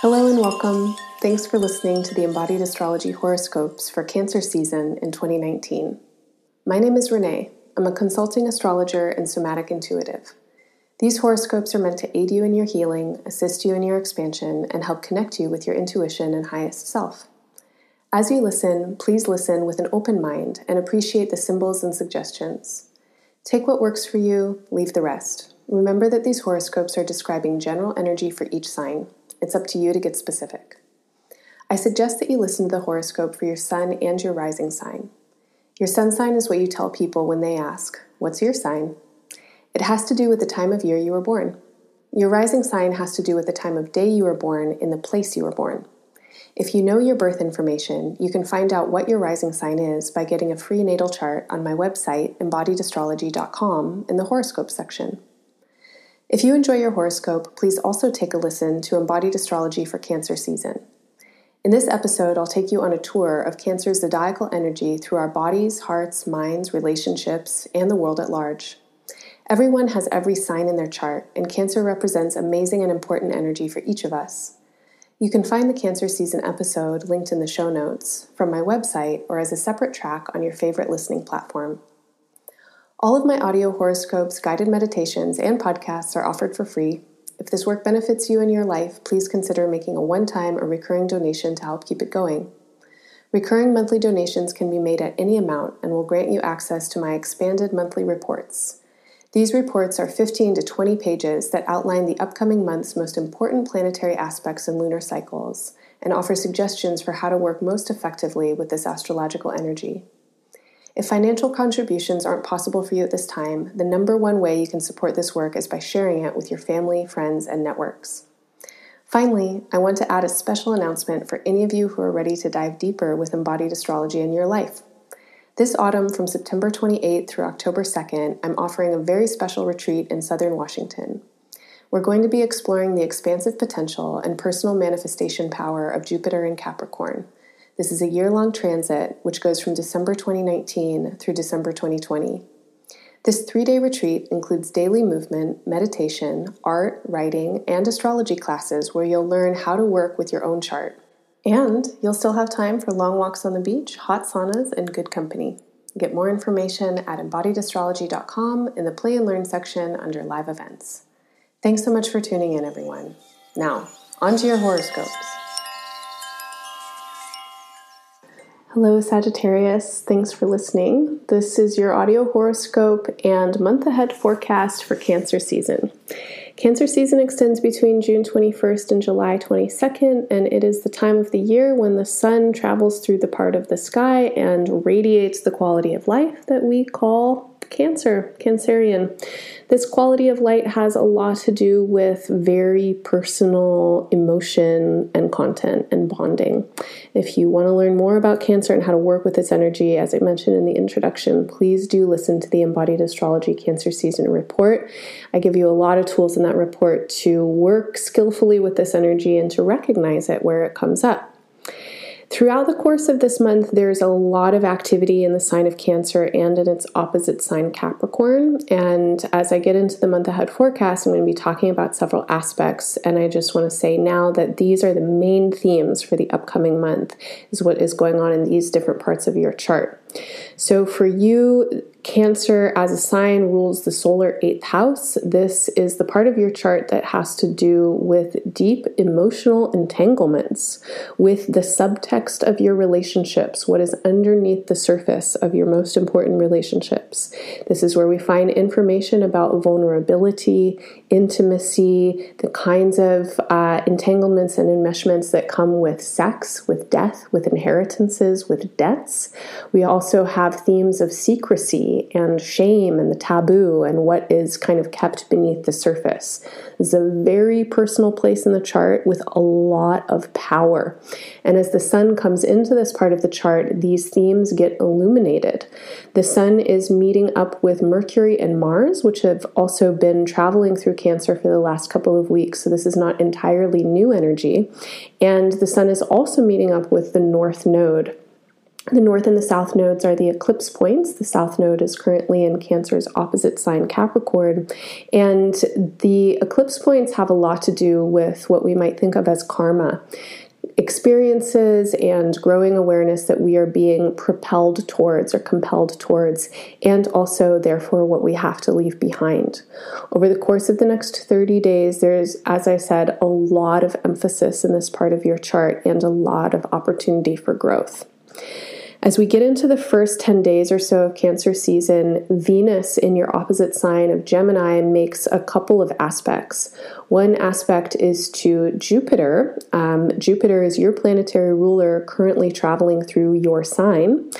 Hello and welcome. Thanks for listening to the Embodied Astrology horoscopes for Cancer season in 2019. My name is Renee. I'm a consulting astrologer and somatic intuitive. These horoscopes are meant to aid you in your healing, assist you in your expansion, and help connect you with your intuition and highest self. As you listen, please listen with an open mind and appreciate the symbols and suggestions. Take what works for you, leave the rest. Remember that these horoscopes are describing general energy for each sign. It's up to you to get specific. I suggest that you listen to the horoscope for your sun and your rising sign. Your sun sign is what you tell people when they ask, What's your sign? It has to do with the time of year you were born. Your rising sign has to do with the time of day you were born in the place you were born. If you know your birth information, you can find out what your rising sign is by getting a free natal chart on my website, embodiedastrology.com, in the horoscope section. If you enjoy your horoscope, please also take a listen to Embodied Astrology for Cancer season. In this episode, I'll take you on a tour of Cancer's zodiacal energy through our bodies, hearts, minds, relationships, and the world at large. Everyone has every sign in their chart, and Cancer represents amazing and important energy for each of us. You can find the Cancer season episode linked in the show notes from my website or as a separate track on your favorite listening platform. All of my audio horoscopes, guided meditations, and podcasts are offered for free. If this work benefits you in your life, please consider making a one time or recurring donation to help keep it going. Recurring monthly donations can be made at any amount and will grant you access to my expanded monthly reports. These reports are 15 to 20 pages that outline the upcoming month's most important planetary aspects and lunar cycles and offer suggestions for how to work most effectively with this astrological energy. If financial contributions aren't possible for you at this time, the number one way you can support this work is by sharing it with your family, friends, and networks. Finally, I want to add a special announcement for any of you who are ready to dive deeper with embodied astrology in your life. This autumn, from September 28th through October 2nd, I'm offering a very special retreat in Southern Washington. We're going to be exploring the expansive potential and personal manifestation power of Jupiter in Capricorn. This is a year long transit which goes from December 2019 through December 2020. This three day retreat includes daily movement, meditation, art, writing, and astrology classes where you'll learn how to work with your own chart. And you'll still have time for long walks on the beach, hot saunas, and good company. Get more information at embodiedastrology.com in the Play and Learn section under Live Events. Thanks so much for tuning in, everyone. Now, on to your horoscopes. Hello, Sagittarius. Thanks for listening. This is your audio horoscope and month ahead forecast for Cancer season. Cancer season extends between June 21st and July 22nd, and it is the time of the year when the sun travels through the part of the sky and radiates the quality of life that we call Cancer, Cancerian. This quality of light has a lot to do with very personal emotion and content and bonding. If you want to learn more about Cancer and how to work with its energy, as I mentioned in the introduction, please do listen to the Embodied Astrology Cancer Season report. I give you a lot of tools in that report to work skillfully with this energy and to recognize it where it comes up. Throughout the course of this month, there's a lot of activity in the sign of Cancer and in its opposite sign, Capricorn. And as I get into the month ahead forecast, I'm going to be talking about several aspects. And I just want to say now that these are the main themes for the upcoming month, is what is going on in these different parts of your chart. So for you, Cancer as a sign rules the solar eighth house. This is the part of your chart that has to do with deep emotional entanglements, with the subtext of your relationships, what is underneath the surface of your most important relationships. This is where we find information about vulnerability, intimacy, the kinds of uh, entanglements and enmeshments that come with sex, with death, with inheritances, with debts. We also have themes of secrecy and shame and the taboo and what is kind of kept beneath the surface. This is a very personal place in the chart with a lot of power. And as the sun comes into this part of the chart, these themes get illuminated. The sun is meeting up with Mercury and Mars, which have also been traveling through Cancer for the last couple of weeks, so this is not entirely new energy. And the Sun is also meeting up with the North Node. The north and the south nodes are the eclipse points. The south node is currently in Cancer's opposite sign, Capricorn. And the eclipse points have a lot to do with what we might think of as karma experiences and growing awareness that we are being propelled towards or compelled towards, and also, therefore, what we have to leave behind. Over the course of the next 30 days, there's, as I said, a lot of emphasis in this part of your chart and a lot of opportunity for growth. As we get into the first 10 days or so of Cancer season, Venus in your opposite sign of Gemini makes a couple of aspects. One aspect is to Jupiter. Um, Jupiter is your planetary ruler currently traveling through your sign.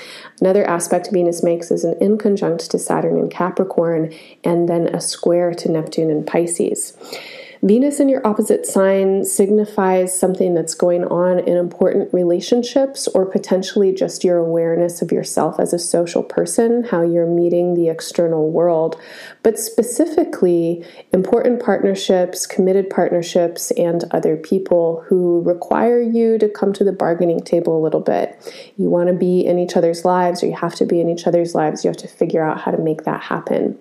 Another aspect Venus makes is an inconjunct to Saturn in Capricorn, and then a square to Neptune in Pisces. Venus in your opposite sign signifies something that's going on in important relationships or potentially just your awareness of yourself as a social person, how you're meeting the external world, but specifically important partnerships, committed partnerships, and other people who require you to come to the bargaining table a little bit. You want to be in each other's lives, or you have to be in each other's lives. You have to figure out how to make that happen.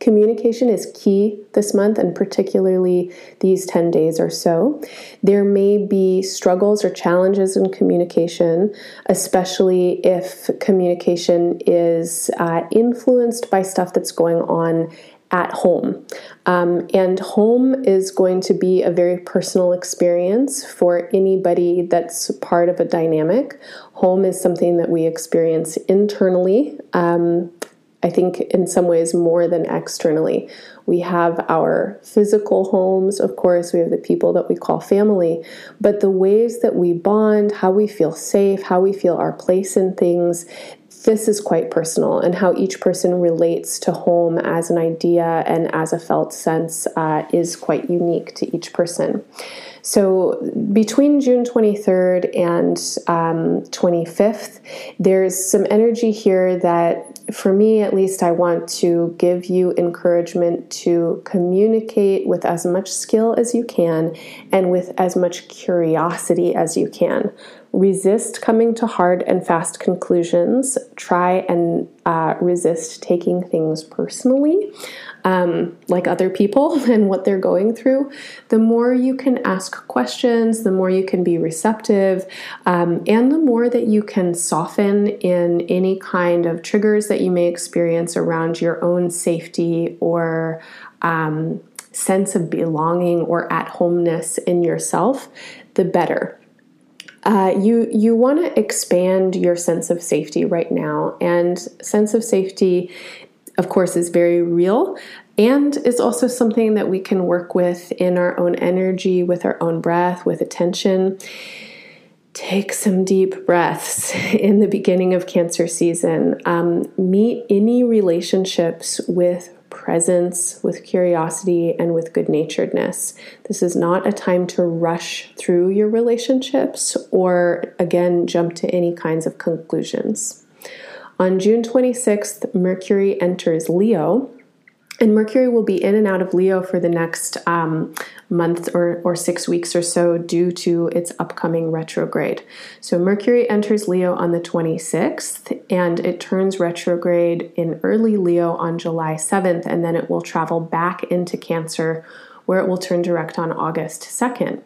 Communication is key this month and particularly these 10 days or so. There may be struggles or challenges in communication, especially if communication is uh, influenced by stuff that's going on at home. Um, and home is going to be a very personal experience for anybody that's part of a dynamic. Home is something that we experience internally. Um, I think in some ways more than externally. We have our physical homes, of course, we have the people that we call family, but the ways that we bond, how we feel safe, how we feel our place in things, this is quite personal, and how each person relates to home as an idea and as a felt sense uh, is quite unique to each person. So between June 23rd and um, 25th, there's some energy here that, for me at least, I want to give you encouragement to communicate with as much skill as you can and with as much curiosity as you can. Resist coming to hard and fast conclusions. Try and uh, resist taking things personally um, like other people and what they're going through, the more you can ask questions, the more you can be receptive, um, and the more that you can soften in any kind of triggers that you may experience around your own safety or um, sense of belonging or at homeness in yourself, the better. Uh, you you want to expand your sense of safety right now, and sense of safety of course, is very real and is also something that we can work with in our own energy, with our own breath, with attention. Take some deep breaths in the beginning of Cancer season. Um, meet any relationships with presence, with curiosity, and with good naturedness. This is not a time to rush through your relationships or, again, jump to any kinds of conclusions. On June 26th, Mercury enters Leo. And Mercury will be in and out of Leo for the next um, month or, or six weeks or so due to its upcoming retrograde. So, Mercury enters Leo on the 26th and it turns retrograde in early Leo on July 7th, and then it will travel back into Cancer where it will turn direct on August 2nd.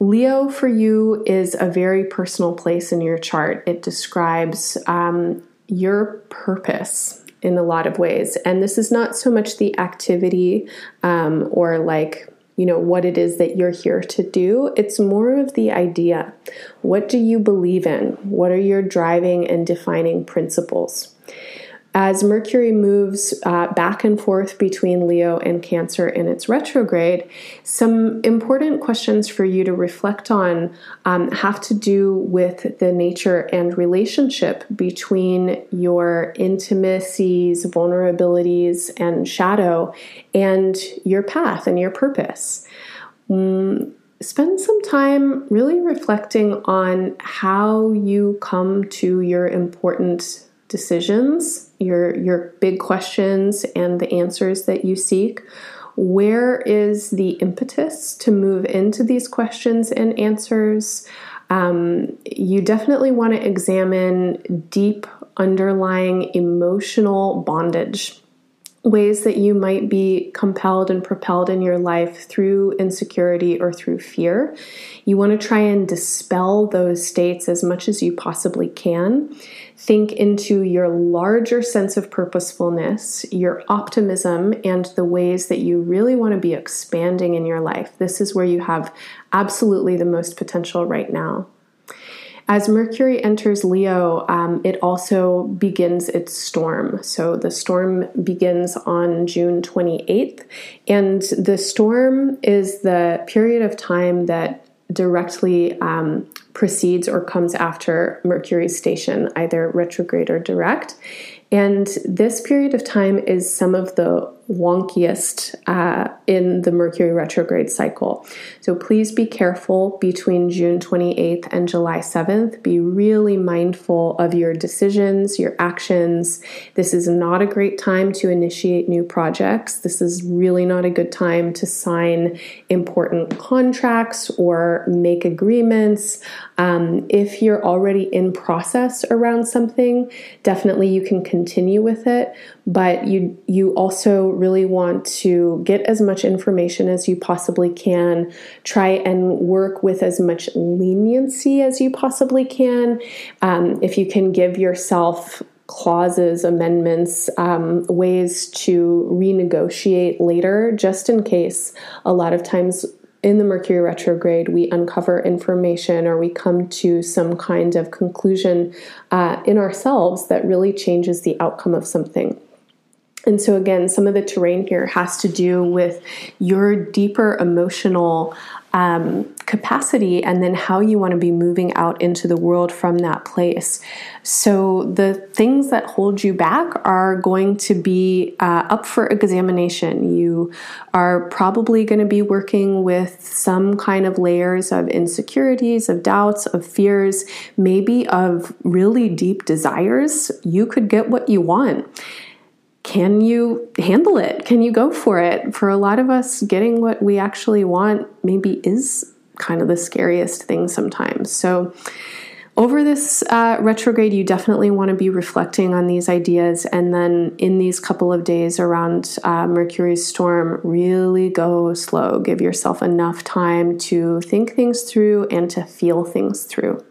Leo for you is a very personal place in your chart. It describes um, your purpose in a lot of ways. And this is not so much the activity um, or like, you know, what it is that you're here to do. It's more of the idea. What do you believe in? What are your driving and defining principles? As Mercury moves uh, back and forth between Leo and Cancer in its retrograde, some important questions for you to reflect on um, have to do with the nature and relationship between your intimacies, vulnerabilities, and shadow, and your path and your purpose. Mm, spend some time really reflecting on how you come to your important decisions, your your big questions and the answers that you seek. Where is the impetus to move into these questions and answers? Um, you definitely want to examine deep underlying emotional bondage ways that you might be compelled and propelled in your life through insecurity or through fear. You want to try and dispel those states as much as you possibly can. Think into your larger sense of purposefulness, your optimism, and the ways that you really want to be expanding in your life. This is where you have absolutely the most potential right now. As Mercury enters Leo, um, it also begins its storm. So the storm begins on June 28th, and the storm is the period of time that directly um, precedes or comes after Mercury's station, either retrograde or direct. And this period of time is some of the wonkiest uh, in the Mercury retrograde cycle. So please be careful between June 28th and July 7th. Be really mindful of your decisions, your actions. This is not a great time to initiate new projects. This is really not a good time to sign important contracts or make agreements. Um, if you're already in process around something, definitely you can continue with it, but you you also really want to get as much information as you possibly can. Try and work with as much leniency as you possibly can. Um, if you can give yourself clauses, amendments, um, ways to renegotiate later, just in case. A lot of times in the Mercury retrograde, we uncover information or we come to some kind of conclusion uh, in ourselves that really changes the outcome of something. And so, again, some of the terrain here has to do with your deeper emotional um, capacity and then how you want to be moving out into the world from that place. So, the things that hold you back are going to be uh, up for examination. You are probably going to be working with some kind of layers of insecurities, of doubts, of fears, maybe of really deep desires. You could get what you want can you handle it? Can you go for it? For a lot of us, getting what we actually want maybe is kind of the scariest thing sometimes. So, over this uh, retrograde, you definitely want to be reflecting on these ideas. And then in these couple of days around uh, Mercury's storm, really go slow. Give yourself enough time to think things through and to feel things through.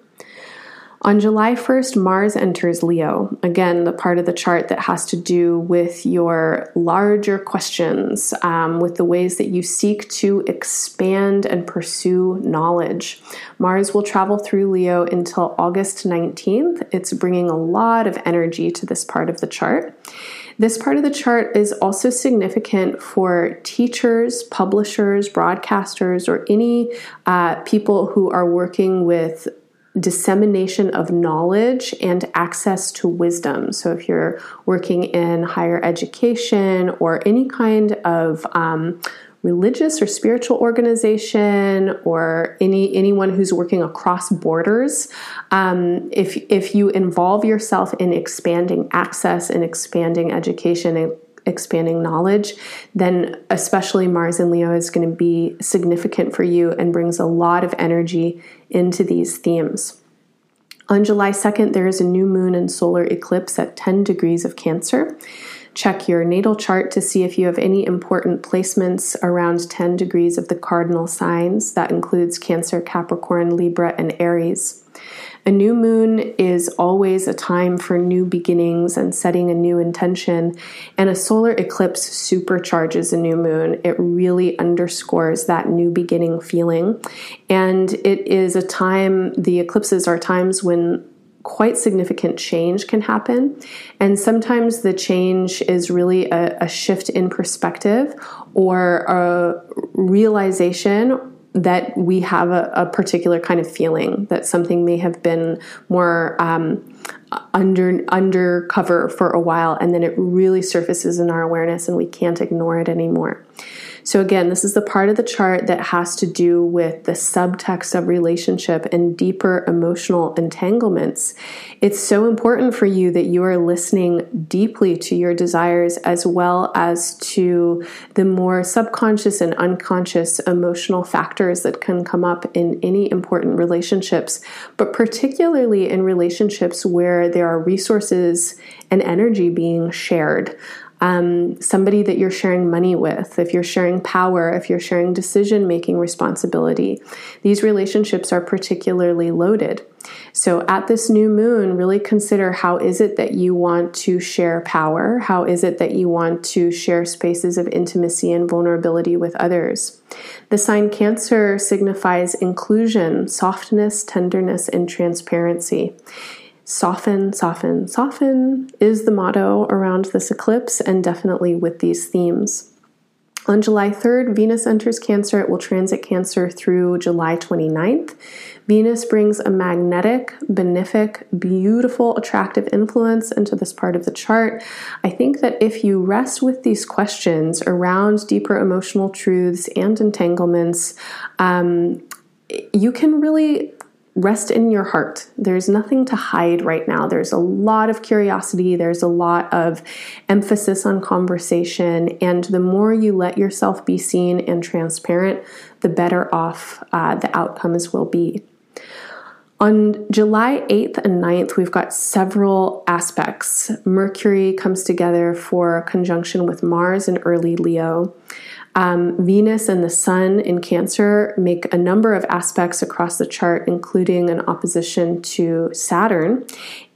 On July 1st, Mars enters Leo. Again, the part of the chart that has to do with your larger questions, um, with the ways that you seek to expand and pursue knowledge. Mars will travel through Leo until August 19th. It's bringing a lot of energy to this part of the chart. This part of the chart is also significant for teachers, publishers, broadcasters, or any uh, people who are working with dissemination of knowledge and access to wisdom. So, if you're working in higher education or any kind of um, religious or spiritual organization or any anyone who's working across borders um, if if you involve yourself in expanding access and expanding education and expanding knowledge, then especially Mars and Leo is going to be significant for you and brings a lot of energy into these themes. On July 2nd, there is a new moon and solar eclipse at 10 degrees of Cancer. Check your natal chart to see if you have any important placements around 10 degrees of the cardinal signs. That includes Cancer, Capricorn, Libra, and Aries. A new moon is always a time for new beginnings and setting a new intention, and a solar eclipse supercharges a new moon. It really underscores that new beginning feeling. And it is a time, the eclipses are times when quite significant change can happen. And sometimes the change is really a, a shift in perspective or a realization that we have a, a, particular kind of feeling that something may have been more um, under undercover for a while, and then it really surfaces in our awareness, and we can't ignore it anymore. So, again, this is the part of the chart that has to do with the subtext of relationship and deeper emotional entanglements. It's so important for you that you are listening deeply to your desires as well as to the more subconscious and unconscious emotional factors that can come up in any important relationships, but particularly in relationships where there are resources and energy being shared um, somebody that you're sharing money with, if you're sharing power, if you're sharing decision making responsibility. These relationships are particularly loaded. So at this new moon, really consider how is it that you want to share power? How is it that you want to share spaces of intimacy and vulnerability with others? The sign Cancer signifies inclusion, softness, tenderness, and transparency. Soften, soften, soften is the motto around this eclipse, and definitely with these themes. On July 3rd, Venus enters Cancer. It will transit Cancer through July 29th. Venus brings a magnetic, benefic, beautiful, attractive influence into this part of the chart. I think that if you rest with these questions around deeper emotional truths and entanglements, um, you can really rest in your heart. There's nothing to hide right now. There's a lot of curiosity, there's a lot of emphasis on conversation, and the more you let yourself be seen and transparent, the better off uh, the outcomes will be. On July 8th and 9th, we've got several aspects. Mercury comes together for conjunction with Mars in early Leo. Um, Venus and the Sun in Cancer make a number of aspects across the chart, including an opposition to Saturn.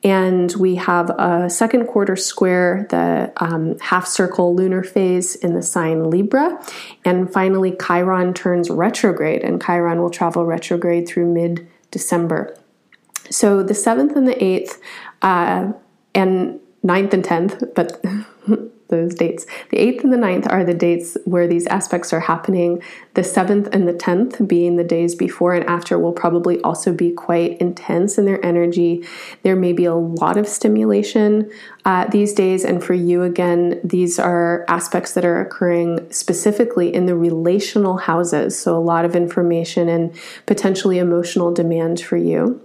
And we have a second quarter square, the um, half circle lunar phase in the sign Libra. And finally, Chiron turns retrograde, and Chiron will travel retrograde through mid December. So the 7th and the 8th, uh, and 9th and 10th, but those dates. The 8th and the 9th are the dates where these aspects are happening. The 7th and the 10th, being the days before and after, will probably also be quite intense in their energy. There may be a lot of stimulation uh, these days. And for you, again, these are aspects that are occurring specifically in the relational houses. So, a lot of information and potentially emotional demand for you.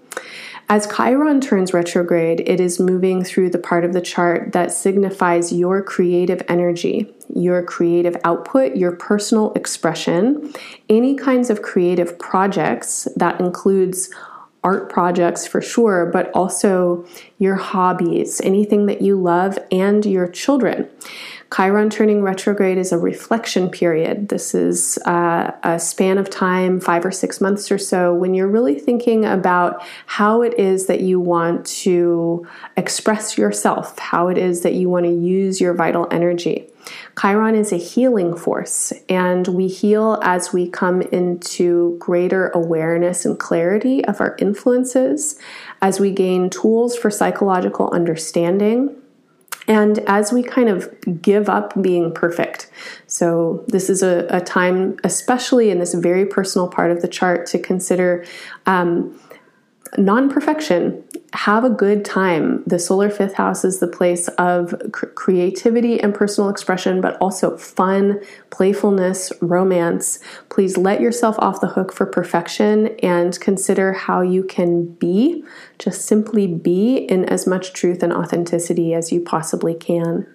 As Chiron turns retrograde, it is moving through the part of the chart that signifies your creative energy, your creative output, your personal expression, any kinds of creative projects that includes art projects for sure, but also your hobbies, anything that you love, and your children. Chiron turning retrograde is a reflection period. This is uh, a span of time, five or six months or so, when you're really thinking about how it is that you want to express yourself, how it is that you want to use your vital energy. Chiron is a healing force, and we heal as we come into greater awareness and clarity of our influences, as we gain tools for psychological understanding and as we kind of give up being perfect. So, this is a, a time, especially in this very personal part of the chart, to consider um, non perfection have a good time. The solar fifth house is the place of cr- creativity and personal expression, but also fun, playfulness, romance. Please let yourself off the hook for perfection and consider how you can be, just simply be in as much truth and authenticity as you possibly can.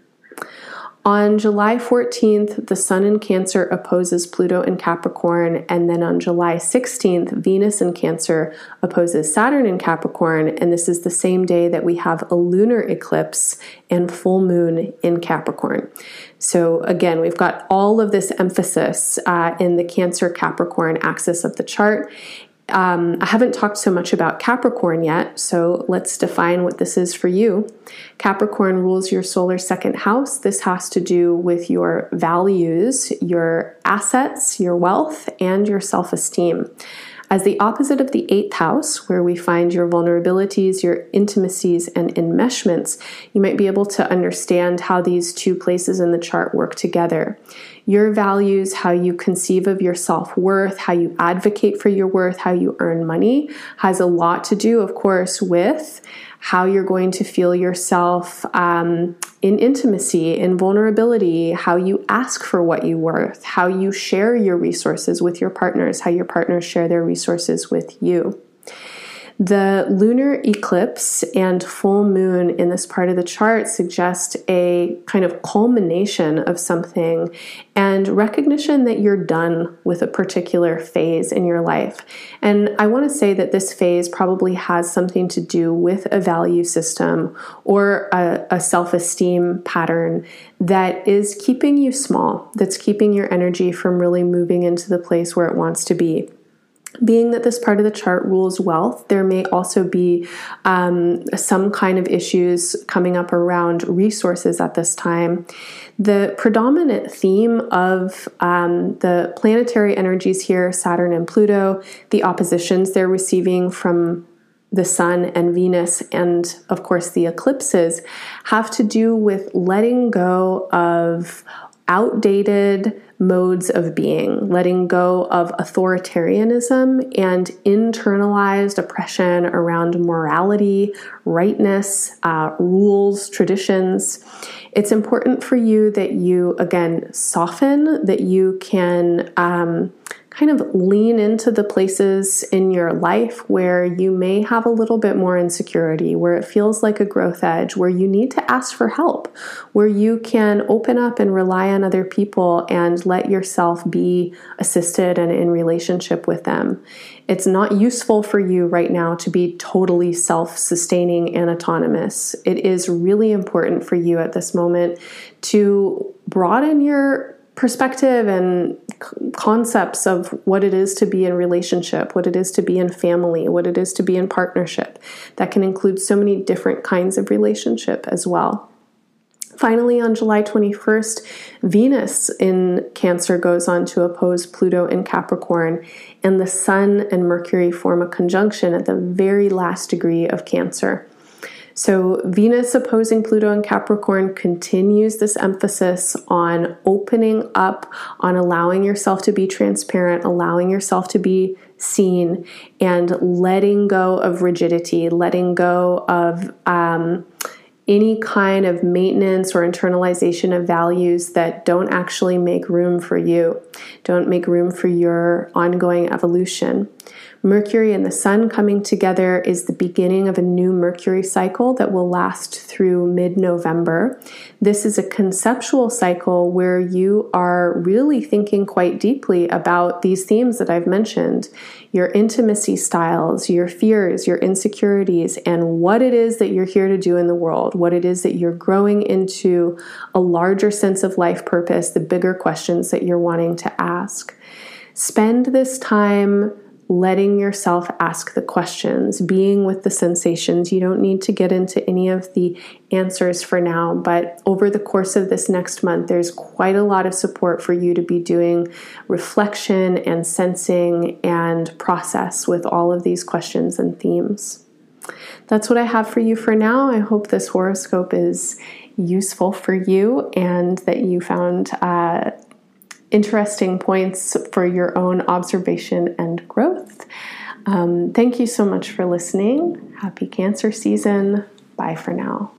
On July 14th, the Sun in Cancer opposes Pluto in Capricorn, and then on July 16th, Venus in Cancer opposes Saturn in Capricorn, and this is the same day that we have a lunar eclipse and full moon in Capricorn. So, again, we've got all of this emphasis uh, in the Cancer Capricorn axis of the chart, um, I haven't talked so much about Capricorn yet, so let's define what this is for you. Capricorn rules your solar second house. This has to do with your values, your assets, your wealth, and your self esteem. As the opposite of the eighth house, where we find your vulnerabilities, your intimacies, and enmeshments, you might be able to understand how these two places in the chart work together your values, how you conceive of your self worth, how you advocate for your worth, how you earn money has a lot to do, of course, with how you're going to feel yourself um, in intimacy, in vulnerability, how you ask for what you worth, how you share your resources with your partners, how your partners share their resources with you. The lunar eclipse and full moon in this part of the chart suggest a kind of culmination of something and recognition that you're done with a particular phase in your life. And I want to say that this phase probably has something to do with a value system or a, a self esteem pattern that is keeping you small, that's keeping your energy from really moving into the place where it wants to be being that this part of the chart rules wealth, there may also be um, some kind of issues coming up around resources at this time. The predominant theme of um, the planetary energies here, Saturn and Pluto, the oppositions they're receiving from the sun and Venus, and of course the eclipses, have to do with letting go of outdated modes of being, letting go of authoritarianism and internalized oppression around morality, rightness, uh, rules, traditions. It's important for you that you, again, soften, that you can. Um, kind of lean into the places in your life where you may have a little bit more insecurity, where it feels like a growth edge, where you need to ask for help, where you can open up and rely on other people and let yourself be assisted and in relationship with them. It's not useful for you right now to be totally self sustaining and autonomous. It is really important for you at this moment to broaden your perspective and concepts of what it is to be in relationship, what it is to be in family, what it is to be in partnership. That can include so many different kinds of relationship as well. Finally, on July 21st, Venus in Cancer goes on to oppose Pluto in Capricorn, and the Sun and Mercury form a conjunction at the very last degree of Cancer. So, Venus opposing Pluto and Capricorn continues this emphasis on opening up, on allowing yourself to be transparent, allowing yourself to be seen, and letting go of rigidity, letting go of um, any kind of maintenance or internalization of values that don't actually make room for you, don't make room for your ongoing evolution. Mercury and the Sun coming together is the beginning of a new Mercury cycle that will last through mid November. This is a conceptual cycle where you are really thinking quite deeply about these themes that I've mentioned your intimacy styles, your fears, your insecurities, and what it is that you're here to do in the world, what it is that you're growing into a larger sense of life purpose, the bigger questions that you're wanting to ask. Spend this time letting yourself ask the questions, being with the sensations. You don't need to get into any of the answers for now, but over the course of this next month, there's quite a lot of support for you to be doing reflection and sensing and process with all of these questions and themes. That's what I have for you for now. I hope this horoscope is useful for you and that you found uh, interesting points for your own observation and growth. Um, thank you so much for listening. Happy Cancer season. Bye for now.